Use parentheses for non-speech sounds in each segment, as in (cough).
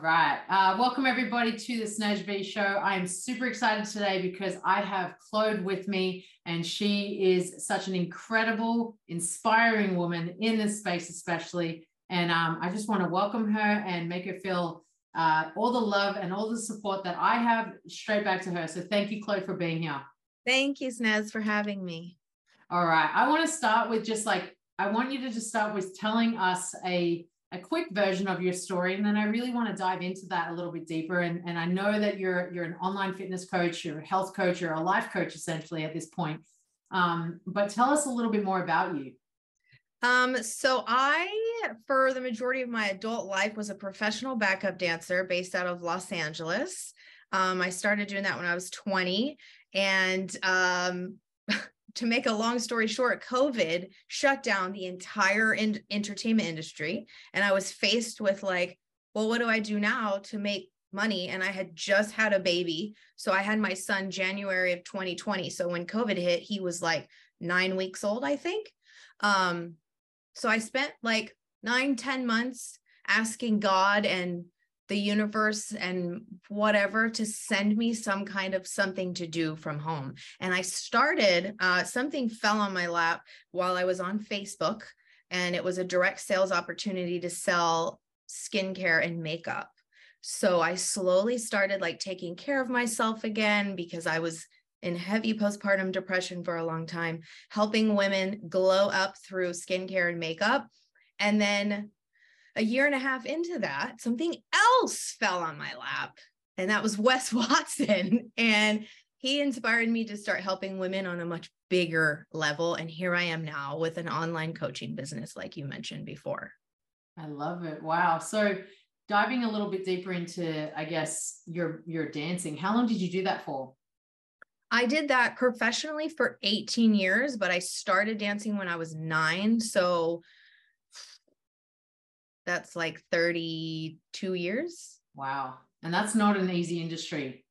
right. Uh, welcome everybody to the B show. I am super excited today because I have Claude with me, and she is such an incredible, inspiring woman in this space, especially. And um, I just want to welcome her and make her feel uh, all the love and all the support that I have straight back to her. So thank you, Claude, for being here. Thank you, Snez, for having me. All right. I want to start with just like, I want you to just start with telling us a a quick version of your story and then i really want to dive into that a little bit deeper and, and i know that you're you're an online fitness coach you're a health coach you're a life coach essentially at this point um, but tell us a little bit more about you um, so I, for the majority of my adult life, was a professional backup dancer based out of Los Angeles. Um, I started doing that when I was 20. And um, (laughs) to make a long story short, COVID shut down the entire in- entertainment industry. And I was faced with, like, well, what do I do now to make money? And I had just had a baby. So I had my son January of 2020. So when COVID hit, he was like nine weeks old, I think. Um, so I spent like nine, ten months asking God and the universe and whatever to send me some kind of something to do from home. And I started, uh, something fell on my lap while I was on Facebook, and it was a direct sales opportunity to sell skincare and makeup. So I slowly started like taking care of myself again because I was in heavy postpartum depression for a long time, helping women glow up through skincare and makeup. And then a year and a half into that, something else fell on my lap, and that was Wes (laughs) Watson. And he inspired me to start helping women on a much bigger level. And here I am now with an online coaching business, like you mentioned before. I love it. Wow. So diving a little bit deeper into, I guess, your your dancing, how long did you do that for? I did that professionally for 18 years, but I started dancing when I was nine. So that's like 32 years. Wow. And that's not an easy industry.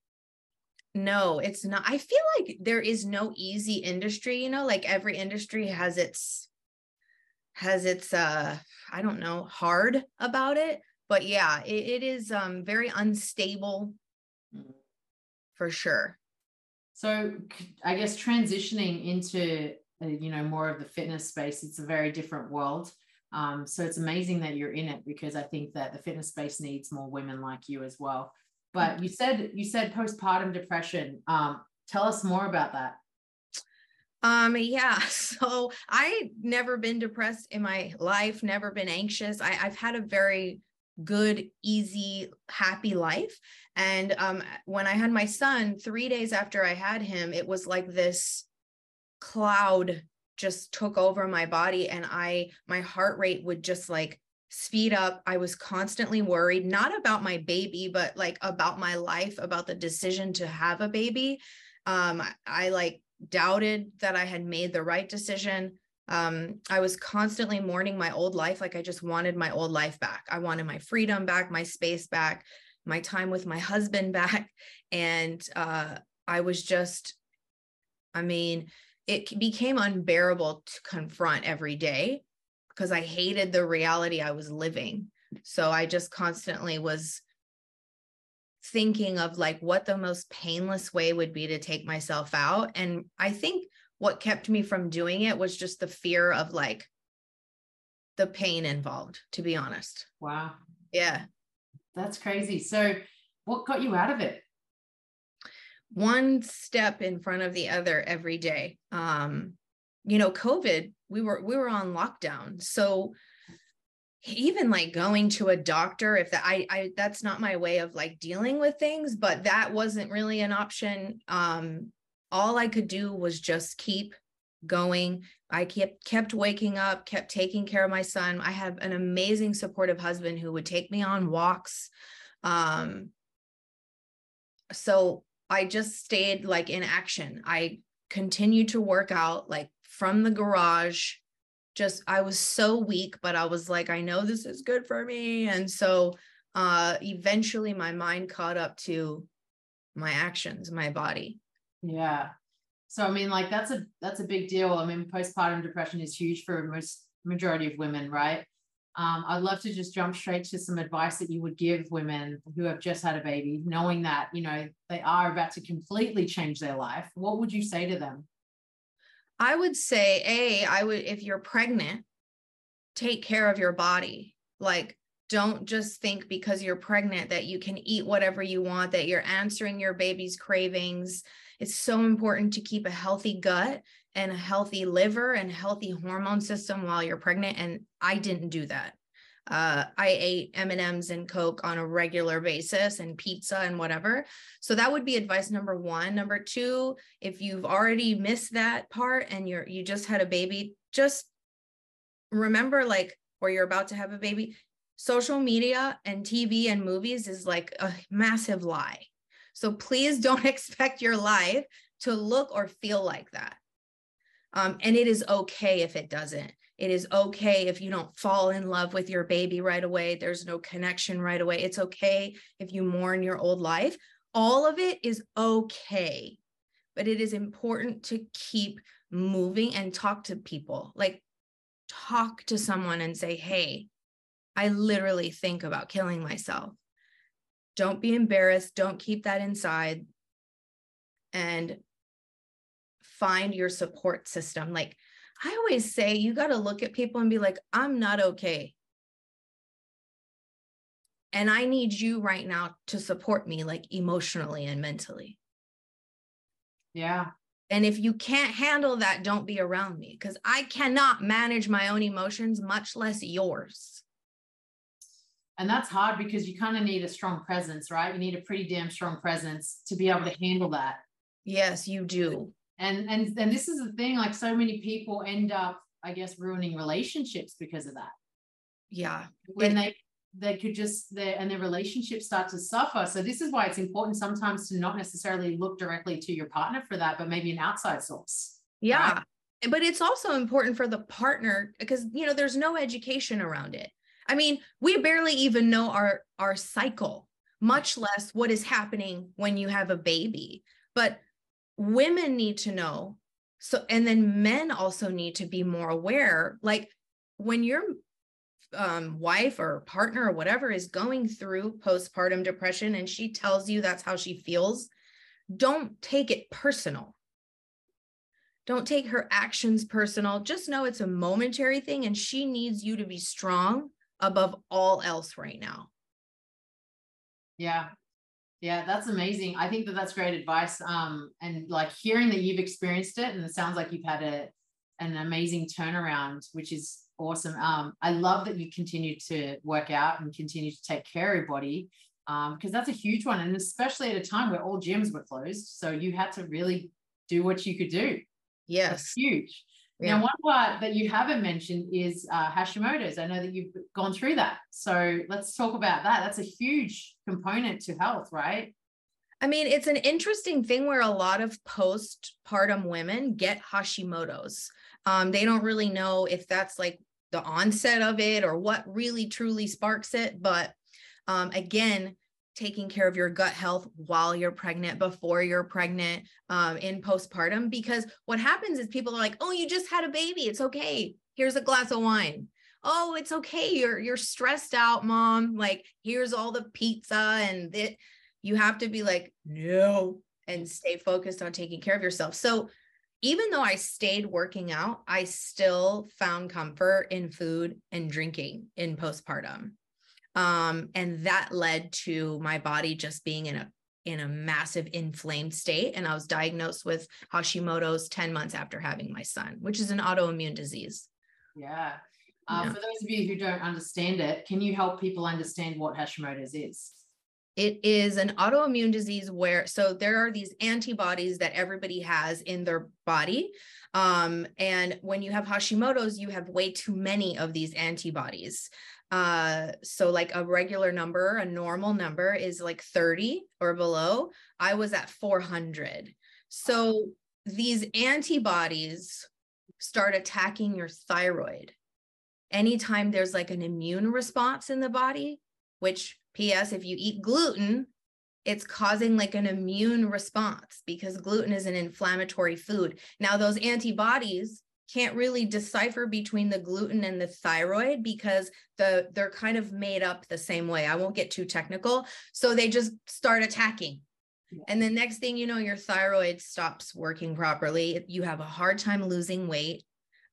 No, it's not. I feel like there is no easy industry, you know, like every industry has its has its uh I don't know, hard about it, but yeah, it, it is um very unstable mm. for sure. So I guess transitioning into uh, you know more of the fitness space, it's a very different world. Um, so it's amazing that you're in it because I think that the fitness space needs more women like you as well. But you said you said postpartum depression. Um, tell us more about that. Um, yeah. (laughs) So I never been depressed in my life, never been anxious. I, I've had a very good, easy, happy life. And um, when I had my son, three days after I had him, it was like this cloud just took over my body and I my heart rate would just like speed up. I was constantly worried, not about my baby, but like about my life, about the decision to have a baby. Um, I, I like doubted that I had made the right decision. Um, I was constantly mourning my old life. Like I just wanted my old life back. I wanted my freedom back, my space back, my time with my husband (laughs) back. And uh, I was just, I mean, it became unbearable to confront every day because I hated the reality I was living. So I just constantly was thinking of like what the most painless way would be to take myself out. And I think what kept me from doing it was just the fear of like the pain involved, to be honest. Wow. Yeah. That's crazy. So, what got you out of it? One step in front of the other every day. Um, you know, COVID, we were we were on lockdown. So even like going to a doctor, if that I I that's not my way of like dealing with things, but that wasn't really an option. Um, all I could do was just keep going. I kept kept waking up, kept taking care of my son. I have an amazing supportive husband who would take me on walks. Um, so I just stayed like in action. I continued to work out like from the garage. Just I was so weak, but I was like, I know this is good for me. And so uh eventually my mind caught up to my actions, my body. Yeah. So I mean, like that's a that's a big deal. I mean, postpartum depression is huge for most majority of women, right? Um, I'd love to just jump straight to some advice that you would give women who have just had a baby, knowing that, you know, they are about to completely change their life. What would you say to them? I would say, A, I would, if you're pregnant, take care of your body. Like, don't just think because you're pregnant that you can eat whatever you want, that you're answering your baby's cravings. It's so important to keep a healthy gut and a healthy liver and healthy hormone system while you're pregnant. And I didn't do that. Uh, I ate M&Ms and Coke on a regular basis and pizza and whatever. So that would be advice number one. Number two, if you've already missed that part and you're you just had a baby, just remember like or you're about to have a baby, social media and TV and movies is like a massive lie. So please (laughs) don't expect your life to look or feel like that. Um, and it is okay if it doesn't. It is okay if you don't fall in love with your baby right away. There's no connection right away. It's okay if you mourn your old life. All of it is okay. But it is important to keep moving and talk to people. Like, talk to someone and say, hey, I literally think about killing myself. Don't be embarrassed. Don't keep that inside. And find your support system. Like I always say, you got to look at people and be like, I'm not okay. And I need you right now to support me, like emotionally and mentally. Yeah. And if you can't handle that, don't be around me because I cannot manage my own emotions, much less yours. And that's hard because you kind of need a strong presence, right? You need a pretty damn strong presence to be able to handle that. Yes, you do and and and this is the thing like so many people end up i guess ruining relationships because of that. Yeah. When they they could just their and their relationships start to suffer. So this is why it's important sometimes to not necessarily look directly to your partner for that but maybe an outside source yeah. right? but it's also important for the partner because you know there's no education around it. I mean we barely even know our our cycle much less what is happening when you have a baby. But women need to know. So and then men also need to be more aware. Like when your um, wife or partner or whatever is going through postpartum depression and she tells you that's how she feels don't take it personal. Don't take her actions personal. Just know it's a momentary thing and she needs you to be strong above all else right now. Yeah yeah, that's amazing. I think that that's great advice. Um, and like hearing that you've experienced it, and it sounds like you've had a an amazing turnaround, which is awesome. Um, I love that you continue to work out and continue to take care of your body because um, that's a huge one, and especially at a time where all gyms were closed, so you had to really do what you could do. Yes, that's huge. Yeah. Now, one part that you haven't mentioned is uh, Hashimoto's. I know that you've gone through that. So let's talk about that. That's a huge component to health, right? I mean, it's an interesting thing where a lot of postpartum women get Hashimoto's. Um, they don't really know if that's like the onset of it or what really truly sparks it. But um, again, taking care of your gut health while you're pregnant, before you're pregnant, um, in postpartum. Because what happens is people are like, "Oh, you just had a baby. It's okay. Here's a glass of wine." Oh, it's okay. You're you're stressed out, mom. Like, here's all the pizza and it. You have to be like, no, and stay focused on taking care of yourself. So, even though I stayed working out, I still found comfort in food and drinking in postpartum. Um, and that led to my body just being in a in a massive inflamed state. And I was diagnosed with Hashimoto's 10 months after having my son, which is an autoimmune disease. Yeah. Uh, yeah. For those of you who don't understand it, can you help people understand what Hashimoto's is? It is an autoimmune disease where, so there are these antibodies that everybody has in their body. Um, and when you have Hashimoto's, you have way too many of these antibodies. Uh, so like a regular number, a normal number is like 30 or below. I was at 400. So these antibodies start attacking your thyroid. Anytime there's like an immune response in the body, which PS, if you eat gluten, it's causing like an immune response because gluten is an inflammatory food. Now, those antibodies can't really decipher between the gluten and the thyroid because the they're kind of made up the same way. I won't get too technical. So they just start attacking. And the next thing you know, your thyroid stops working properly. You have a hard time losing weight.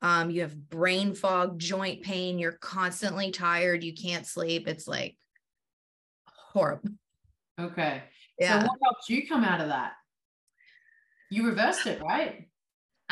Um, you have brain fog, joint pain. You're constantly tired. You can't sleep. It's like horrible. Okay. Yeah. So what helped you come out of that? You reversed it, right?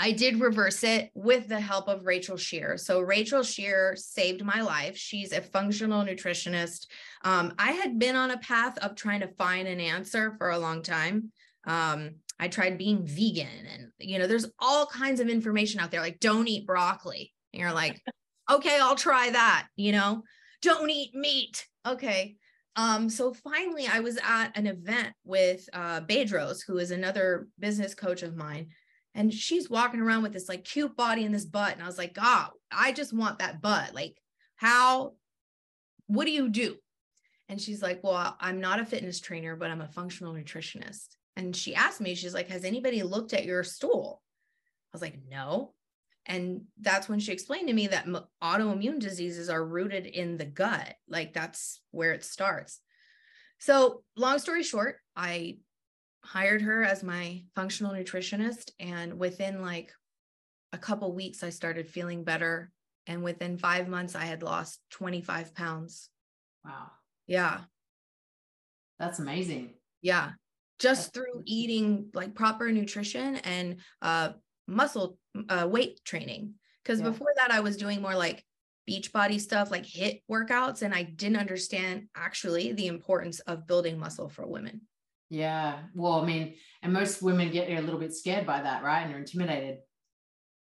I did reverse it with the help of Rachel Scheer. So Rachel Scheer saved my life. She's a functional nutritionist. Um, I had been on a path of trying to find an answer for a long time. Um, I tried being vegan, and you know, there's all kinds of information out there, like don't eat broccoli. And you're like, (laughs) okay, I'll try that. You know, don't eat meat. Okay. Um, so finally, I was at an event with uh, Bedros, who is another business coach of mine, and she's walking around with this like cute body and this butt, and I was like, God, I just want that butt. Like, how? What do you do? And she's like, Well, I'm not a fitness trainer, but I'm a functional nutritionist. And she asked me, she's like, Has anybody looked at your stool? I was like, No. And that's when she explained to me that autoimmune diseases are rooted in the gut. Like that's where it starts. So, long story short, I hired her as my functional nutritionist. And within like a couple weeks, I started feeling better. And within five months, I had lost 25 pounds. Wow. Yeah. That's amazing. Yeah. Just That's through amazing. eating like proper nutrition and uh, muscle uh, weight training because yeah. before that I was doing more like beach body stuff like HIIT workouts and I didn't understand actually the importance of building muscle for women. Yeah. Well, I mean, and most women get a little bit scared by that, right? And they're intimidated.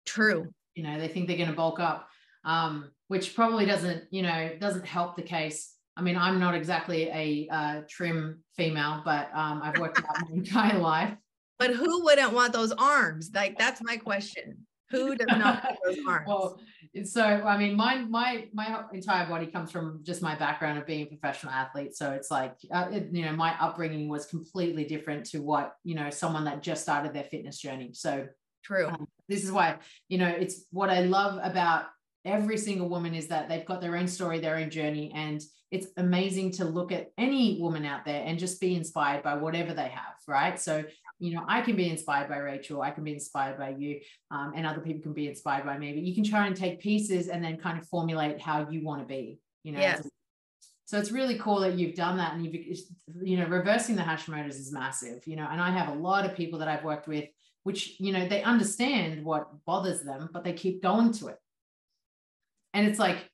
True. You know, they think they're going to bulk up, um, which probably doesn't, you know, doesn't help the case. I mean, I'm not exactly a uh, trim female, but um, I've worked out my (laughs) entire life. But who wouldn't want those arms? Like that's my question. Who does (laughs) not want those arms? well, so I mean, my my my entire body comes from just my background of being a professional athlete. So it's like uh, it, you know, my upbringing was completely different to what you know someone that just started their fitness journey. So true. Um, this is why you know it's what I love about every single woman is that they've got their own story, their own journey, and it's amazing to look at any woman out there and just be inspired by whatever they have, right? So, you know, I can be inspired by Rachel, I can be inspired by you, um, and other people can be inspired by me. But you can try and take pieces and then kind of formulate how you want to be, you know. Yes. So it's really cool that you've done that, and you've, you know, reversing the Hashimoto's is massive, you know. And I have a lot of people that I've worked with, which you know, they understand what bothers them, but they keep going to it and it's like,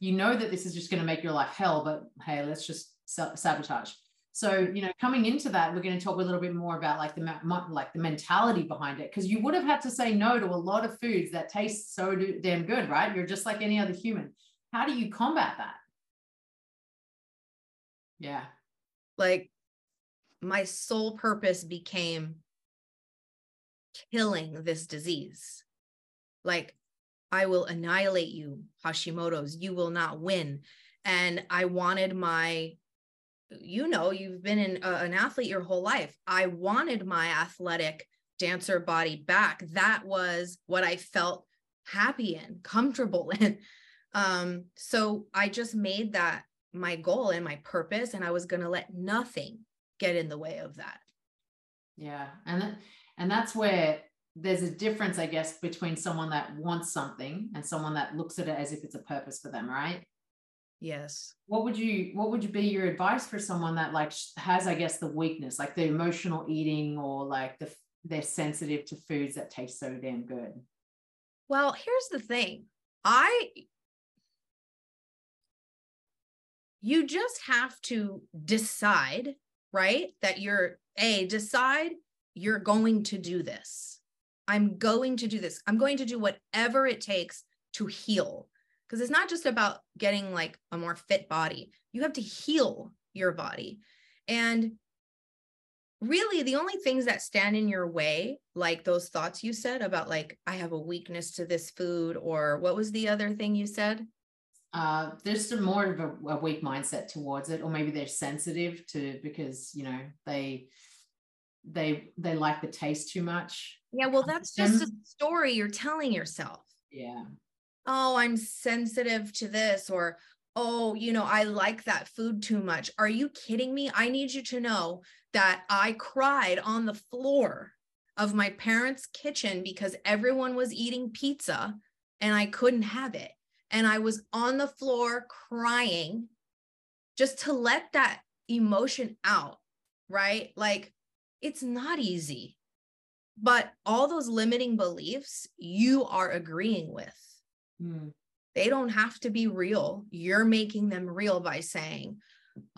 you know that this is just going to make your life hell, but hey, let's just sabotage. So, you know, coming into that, we're going to talk a little bit more about like the like the mentality behind it, because you would have had to say no to a lot of foods that taste so damn good, right? You're just like any other human. How do you combat that? Yeah. Like my sole purpose became killing this disease. Like I will annihilate you, Hashimoto's. You will not win. And I wanted my, you know, you've been in, uh, an athlete your whole life. I wanted my athletic dancer body back. That was what I felt happy in, comfortable in. (laughs) Um, so I just made that my goal and my purpose, and I was going to let nothing get in the way of that. Yeah, and and that's where there's a difference, I guess, between someone that wants something and someone that looks at it as if it's a purpose for them, right? Yes. What would you what would you be your advice for someone that like has, I guess, the weakness, like the emotional eating or like the they're sensitive to foods that taste so damn good? Well, here's the thing. I you just have to decide, right? That you're a decide you're going to do this I'm going to do this. I'm going to do whatever it takes to heal. Because it's not just about getting like a more fit body, you have to heal your body. And really, the only things that stand in your way, like those thoughts you said about, like, I have a weakness to this food, or what was the other thing you said? Uh, there's some more of a, a weak mindset towards it, or maybe they're sensitive to because, you know, they, they they like the taste too much yeah well that's just a story you're telling yourself Yeah. Oh, I'm sensitive to this, or oh, you know, I like that food too much. Are you kidding me? I need you to know that I cried on the floor of my parents' kitchen because everyone was eating pizza and I couldn't have it. And I was on the floor crying just to let that emotion out, right? Like it's not easy. But all those limiting beliefs you are agreeing with. Mm. They don't have to be real. You're making them real by saying,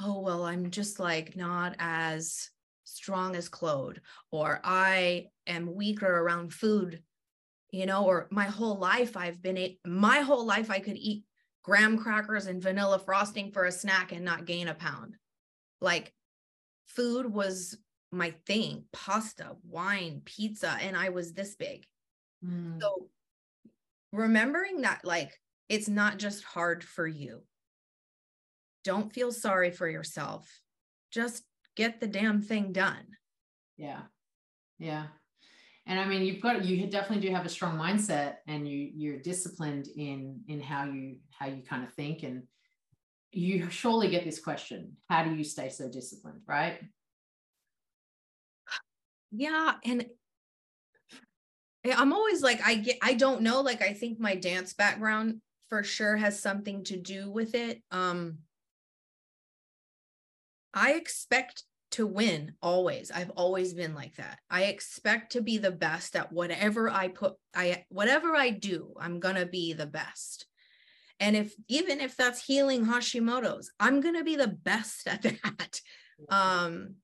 oh, well, I'm just like not as strong as Claude, or I am weaker around food, you know, or my whole life I've been, a- my whole life I could eat graham crackers and vanilla frosting for a snack and not gain a pound. Like food was my thing pasta, wine, pizza, and I was this big. Mm. So remembering that, like, it's not just hard for you. Don't feel sorry for yourself. Just get the damn thing done. Yeah. Yeah. And I mean, you've got you definitely do have a strong mindset and you you're disciplined in in how you how you kind of think and you surely get this question, how do you stay so disciplined, right? Yeah, and I'm always like I get I don't know like I think my dance background for sure has something to do with it. Um, I expect to win always. I've always been like that. I expect to be the best at whatever I put I whatever I do, I'm going to be the best. And if even if that's healing Hashimoto's, I'm going to be the best at (laughs) that. Um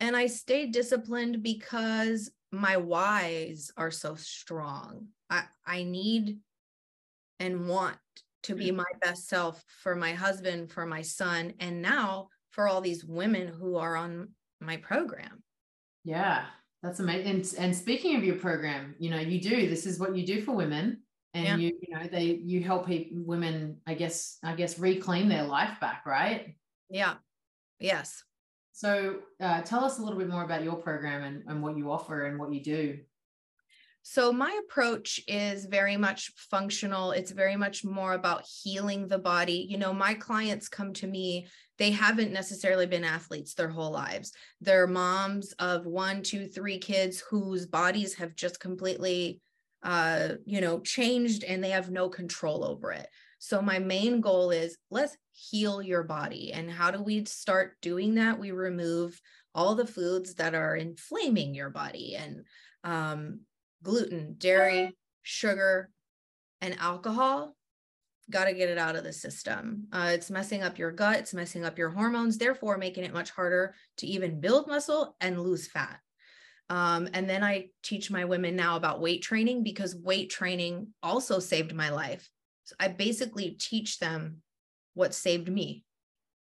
and I stay disciplined because my whys are so strong. I I need and want to be mm. my best self for my husband, for my son, and now for all these women who are on my program. Yeah, that's amazing. And, and speaking of your program, you know, you do this is what you do for women, and yeah. you you know they you help people, women, I guess I guess reclaim their life back, right? Yeah. Yes. So uh, tell us a little bit more about your program and, and what you offer and what you do. So, my approach is very much functional. It's very much more about healing the body. You know, my clients come to me, they haven't necessarily been athletes their whole lives. They're moms of one, two, three kids whose bodies have just completely, uh, you know, changed and they have no control over it. So, my main goal is let's heal your body. And how do we start doing that? We remove all the foods that are inflaming your body and um, gluten, dairy, sugar, and alcohol. Got to get it out of the system. Uh, it's messing up your gut, it's messing up your hormones, therefore, making it much harder to even build muscle and lose fat. Um, and then I teach my women now about weight training because weight training also saved my life. So I basically teach them what saved me.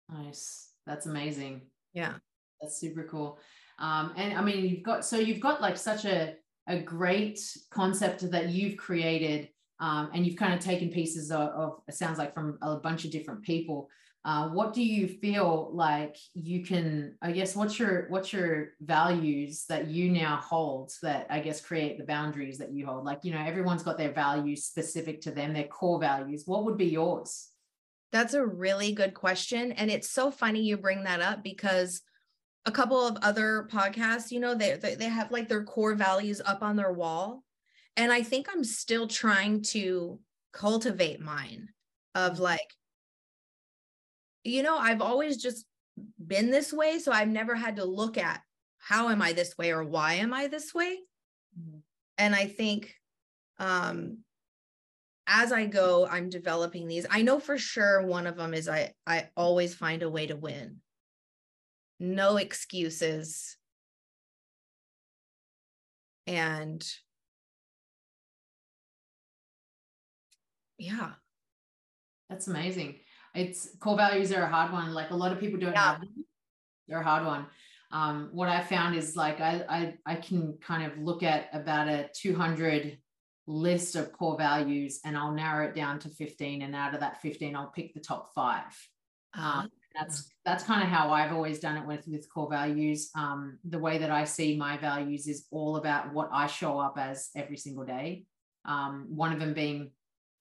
Nice. That's amazing. Yeah. That's super cool. Um, and I mean, you've got so you've got like such a a great concept that you've created um, and you've kind of taken pieces of, of, it sounds like from a bunch of different people uh, what do you feel like you can i guess what's your what's your values that you now hold that i guess create the boundaries that you hold like you know everyone's got their values specific to them their core values what would be yours that's a really good question and it's so funny you bring that up because a couple of other podcasts, you know, they, they have like their core values up on their wall. And I think I'm still trying to cultivate mine of mm-hmm. like, you know, I've always just been this way. So I've never had to look at how am I this way or why am I this way? Mm-hmm. And I think um as I go, I'm developing these. I know for sure one of them is I I always find a way to win no excuses. And yeah. That's amazing. It's core values are a hard one. Like a lot of people don't yeah. have them. They're a hard one. Um, what I found is like I, I I can kind of look at about a 200 list of core values and I'll narrow it down to 15 and out of that 15 I'll pick the top five. Uh-huh. Um, that's that's kind of how I've always done it with with core values. Um, the way that I see my values is all about what I show up as every single day. Um, one of them being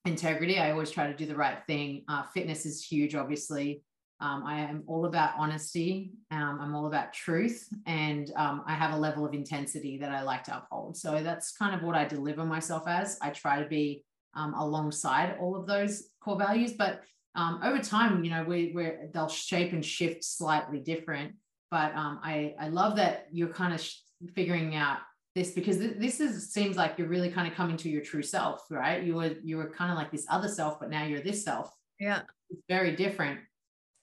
integrity. I always try to do the right thing. Uh, fitness is huge, obviously. Um, I am all about honesty. Um, I'm all about truth, and um, I have a level of intensity that I like to uphold. So that's kind of what I deliver myself as. I try to be um, alongside all of those core values, but um, over time, you know, we, we're they'll shape and shift slightly different. But um, I I love that you're kind of sh- figuring out this because th- this is seems like you're really kind of coming to your true self, right? You were you were kind of like this other self, but now you're this self. Yeah, it's very different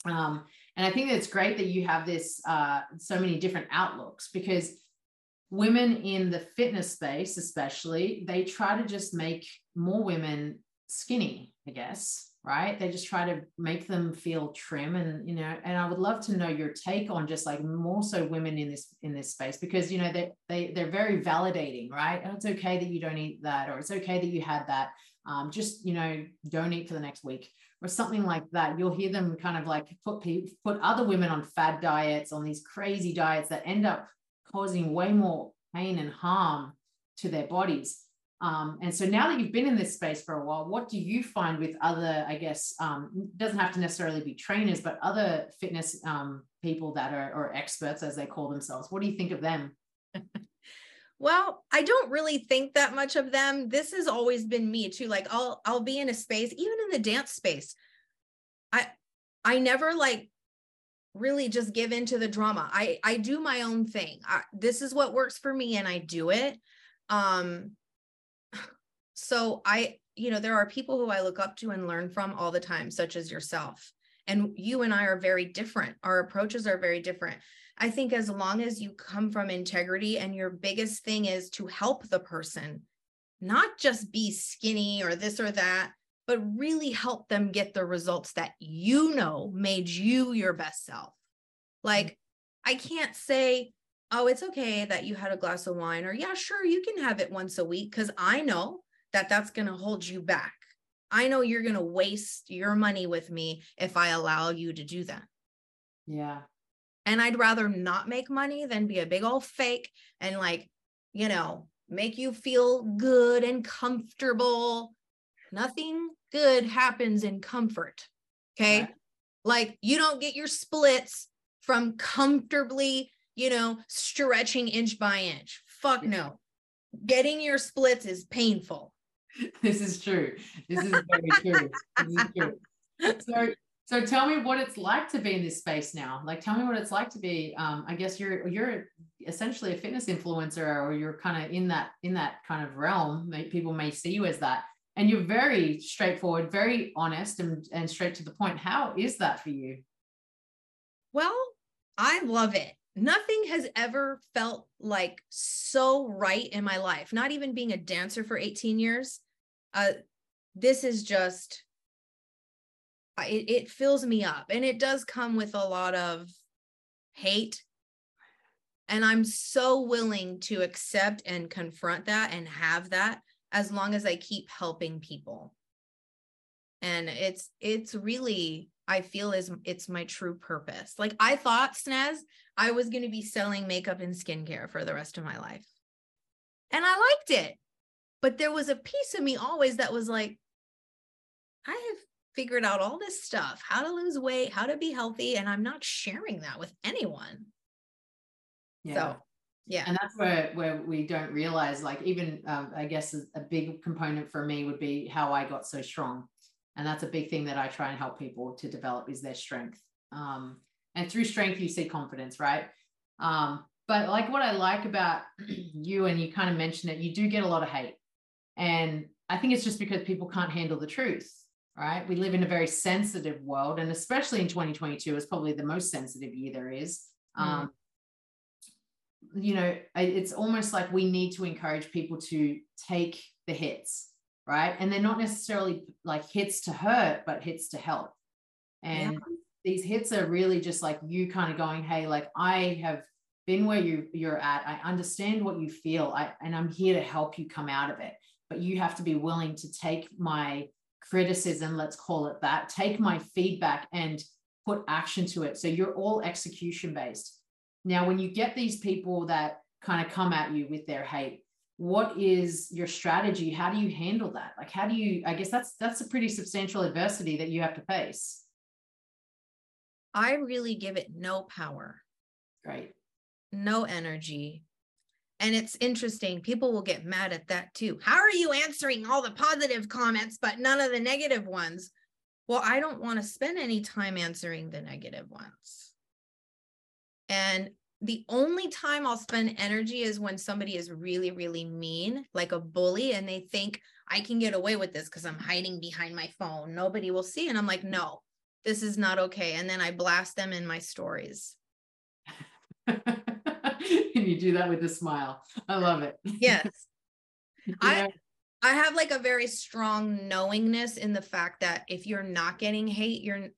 um, and I think it's great that you have this uh, so many different outlooks because women in the fitness space, especially, they try to just make more women skinny, I guess, right? They just try to make them feel trim and you know, and I would love to know your take on just like more so women in this in this space because you know they they they're very validating, right? And it's okay that you don't eat that, or it's okay that you had that. Um, just you know, don't eat for the next week or something like that, you'll hear them kind of like put people, put other women on fad diets, on these crazy diets that end up causing way more pain and harm to their bodies. Um, and so now that you've been in this space for a while, what do you find with other, I guess, um, doesn't have to necessarily be trainers, but other fitness um, people that are or experts as they call themselves? What do you think of them? (laughs) Well, I don't really think that much of them. This has always been me too. Like I'll I'll be in a space, even in the dance space. I I never like really just give into the drama. I I do my own thing. I, this is what works for me and I do it. Um so I you know there are people who I look up to and learn from all the time such as yourself. And you and I are very different. Our approaches are very different. I think as long as you come from integrity and your biggest thing is to help the person, not just be skinny or this or that, but really help them get the results that you know made you your best self. Mm-hmm. Like, I can't say, oh, it's okay that you had a glass of wine, or yeah, sure, you can have it once a week, because I know that that's going to hold you back. I know you're going to waste your money with me if I allow you to do that. Yeah. And I'd rather not make money than be a big old fake and like, you know, make you feel good and comfortable. Nothing good happens in comfort. Okay. Right. Like you don't get your splits from comfortably, you know, stretching inch by inch. Fuck no. Getting your splits is painful. (laughs) This is true. This is very true. This is true. So so tell me what it's like to be in this space now. Like, tell me what it's like to be. Um, I guess you're you're essentially a fitness influencer, or you're kind of in that in that kind of realm. People may see you as that, and you're very straightforward, very honest, and and straight to the point. How is that for you? Well, I love it. Nothing has ever felt like so right in my life. Not even being a dancer for 18 years. Uh, this is just it, it fills me up and it does come with a lot of hate and i'm so willing to accept and confront that and have that as long as i keep helping people and it's it's really i feel is it's my true purpose like i thought snez i was going to be selling makeup and skincare for the rest of my life and i liked it but there was a piece of me always that was like i have figured out all this stuff how to lose weight, how to be healthy, and I'm not sharing that with anyone. Yeah. So, yeah. And that's where, where we don't realize, like, even um, I guess a big component for me would be how I got so strong. And that's a big thing that I try and help people to develop is their strength. Um, and through strength, you see confidence, right? Um, but like what I like about (clears throat) you, and you kind of mentioned it, you do get a lot of hate. And I think it's just because people can't handle the truth right? We live in a very sensitive world, and especially in 2022, is probably the most sensitive year there is. Mm. Um, you know, it's almost like we need to encourage people to take the hits, right? And they're not necessarily like hits to hurt, but hits to help. And yeah. these hits are really just like you kind of going, hey, like I have been where you you're at. I understand what you feel. I and I'm here to help you come out of it. But you have to be willing to take my criticism, let's call it that, take my feedback and put action to it. So you're all execution based. Now, when you get these people that kind of come at you with their hate, what is your strategy? How do you handle that? Like how do you i guess that's that's a pretty substantial adversity that you have to face. I really give it no power. Right. No energy. And it's interesting people will get mad at that too. How are you answering all the positive comments but none of the negative ones? Well i don't want to spend any time answering the negative ones the only time I'll spend energy is when somebody is really, really mean, like a bully, and they think I can get away with this because I'm hiding behind my phone. Nobody will see. And I'm like, no, this is not okay. And then I blast them in my stories. (laughs) and you do that with a smile. I love it. Yes. (laughs) yeah. I I have like a very strong knowingness in the fact that if you're not getting hate, you're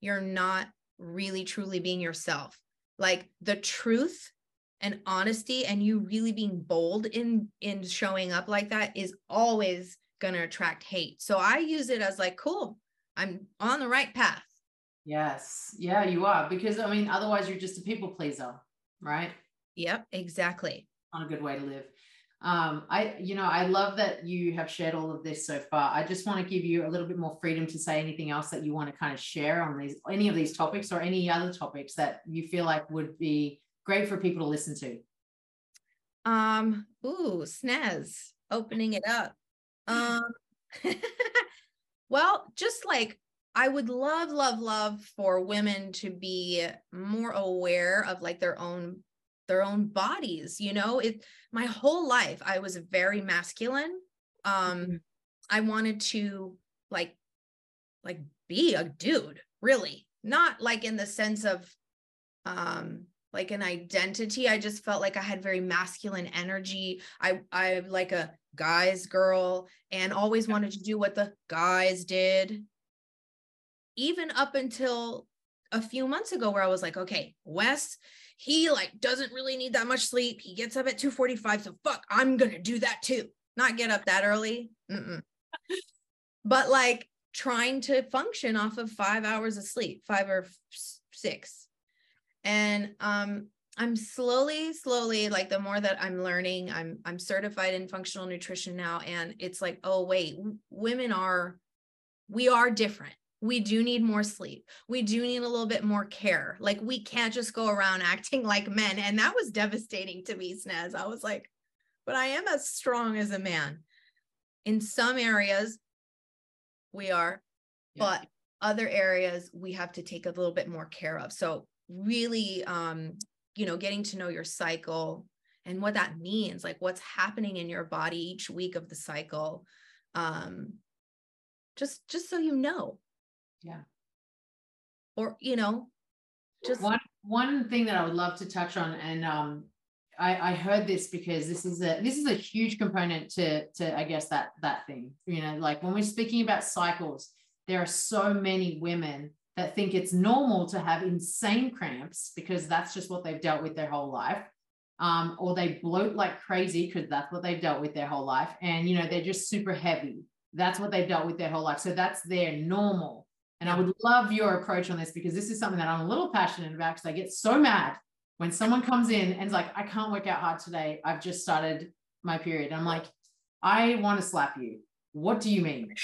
you're not really truly being yourself like the truth and honesty and you really being bold in in showing up like that is always going to attract hate. So i use it as like cool i'm on the right path. Yes. Yeah you are because i mean otherwise you're just a people pleaser right? Yep exactly. On a good way to live um i you know i love that you have shared all of this so far. I just want to give you a little bit more freedom to say anything else that you want to kind of share on these any of these topics or any other topics that you feel like would be great for people to listen to. Um ooh snaz opening it up. Um (laughs) well just like I would love, love, love for women to be more aware of like their own their own bodies you know? It my whole life i was very masculine. Um mm-hmm. i wanted to like like be a dude really. Not like in the sense of um like an identity. I just felt like i had very masculine energy. I i like a guy's girl and always wanted to do what the guys did. Even up until a few months ago where i was like okay wes he like doesn't really need that much sleep. He gets up at 2:45, so fuck, I'm going to do that too. Not get up that early. Mm-mm. (laughs) but like trying to function off of 5 hours of sleep, 5 or 6. And um I'm slowly slowly like the more that I'm learning, I'm I'm certified in functional nutrition now and it's like, oh wait, women are we are different we do need more sleep. We do need a little bit more care. Like we can't just go around (laughs) acting like men. And that was devastating to me, Snaz. I was like, but I am as strong as a man. In some areas, we are, yeah. but other areas we have to take a little bit more care of. So really um, you know, getting to know your cycle and what that means, like what's happening in your body each week of the cycle. Um, just just so you know yeah. Or, you know, just one one thing that I would love to touch on, and um I, I heard this because this is a this is a huge component to to I guess that that thing. You know, like when we're speaking about cycles, there are so many women that think it's normal to have insane cramps because that's just what they've dealt with their whole life. Um, or they bloat like crazy because that's what they've dealt with their whole life. And you know, they're just super heavy. That's what they've dealt with their whole life. So that's their normal. And I would love your approach on this because this is something that I'm a little passionate about because I get so mad when someone comes in and's like, I can't work out hard today. I've just started my period. I'm like, I want to slap you. What do you mean?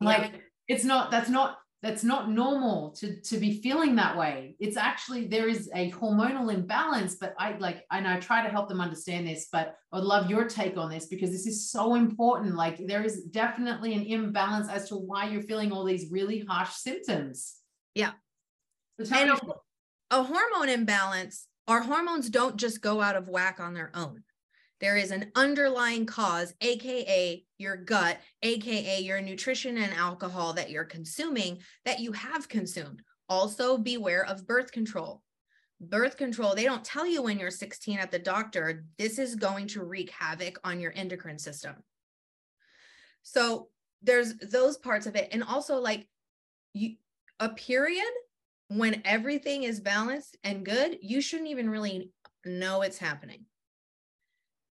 Like, it's not, that's not that's not normal to to be feeling that way. It's actually there is a hormonal imbalance but i like and i try to help them understand this but i'd love your take on this because this is so important. Like there is definitely an imbalance as to why you're feeling all these really harsh symptoms. Yeah. And a, a hormone imbalance our hormones don't just go out of whack on their own there is an underlying cause, AKA your gut, AKA your nutrition and alcohol that you're consuming that you have consumed. Also, beware of birth control. Birth control, they don't tell you when you're 16 at the doctor, this is going to wreak havoc on your endocrine system. So, there's those parts of it. And also, like, you, a period when everything is balanced and good, you shouldn't even really know it's happening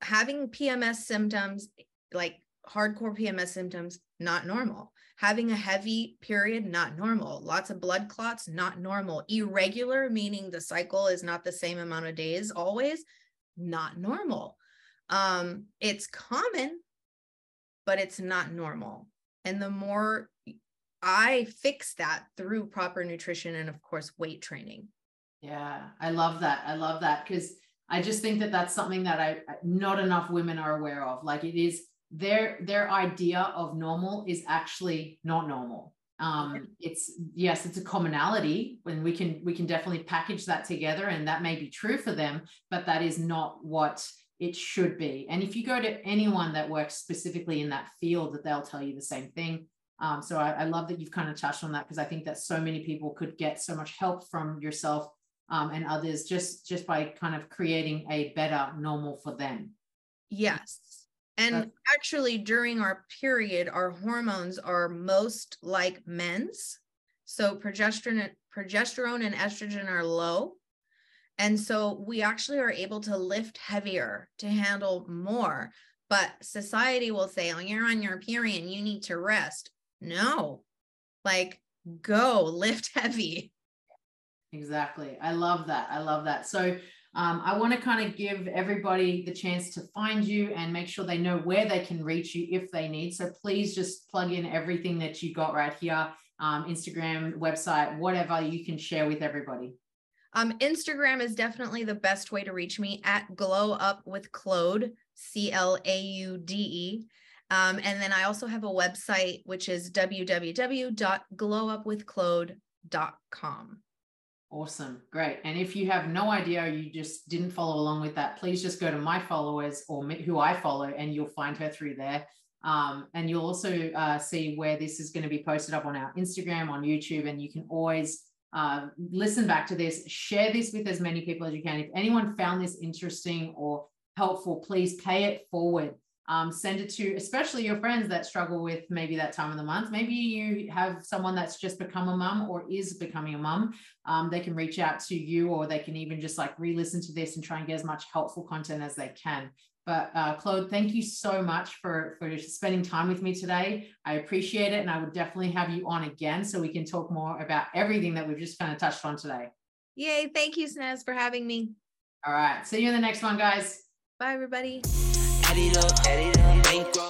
having PMS symptoms, like hardcore PMS symptoms, not normal. Having a heavy period, not normal. Lots of blood clots, not normal. Irregular, meaning the cycle is not the same amount of days always, not normal. Um, it's common, but it's not normal. And the more I fix that through proper nutrition and, of course, weight training. Yeah, I love that. I love that because I just think that that's something that I not enough women are aware of. Like it is their their idea of normal is actually not normal. Um, it's yes, it's a commonality when we can we can definitely package that together, and that may be true for them, but that is not what it should be. And if you go to anyone that works specifically in that field, that they'll tell you the same thing. Um, so I, I, love that you've kind of touched on that because I think that so many people could get so much help from yourself um, and others just just by kind of creating a better normal for them. Yes. And That's- actually, during our period, our hormones are most like men's. So progesterone, progesterone and estrogen are low. And so we actually are able to lift heavier to handle more. But society will say, oh, you're on your period, you need to rest. No, like go lift (laughs) heavy. Exactly. I love that. I love that. So um, I want to kind of give everybody the chance to find you and make sure they know where they can reach you if they need. So please just plug in everything that you got right here um, Instagram, website, whatever you can share with everybody. Um, Instagram is definitely the best way to reach me at Glow Up with Claude, C L A U D E. Um, and then I also have a website, which is www.glowupwithclaude.com. Awesome. Great. And if you have no idea, you just didn't follow along with that, please just go to my followers or who I follow, and you'll find her through there. Um, and you'll also uh, see where this is going to be posted up on our Instagram, on YouTube, and you can always uh, listen back to this, share this with as many people as you can. If anyone found this interesting or helpful, please pay it forward um, send it to especially your friends that struggle with maybe that time of the month. Maybe you have someone that's just become a mum or is becoming a mum. Um, they can reach out to you or they can even just like re-listen to this and try and get as much helpful content as they can. But uh, claude thank you so much for for spending time with me today. I appreciate it and i would definitely have you on again so we can talk more about everything that we've just kind of touched on today. Yay thank you snaz for having me. All right see you in the next one guys. Bye everybody Add it up, add it up.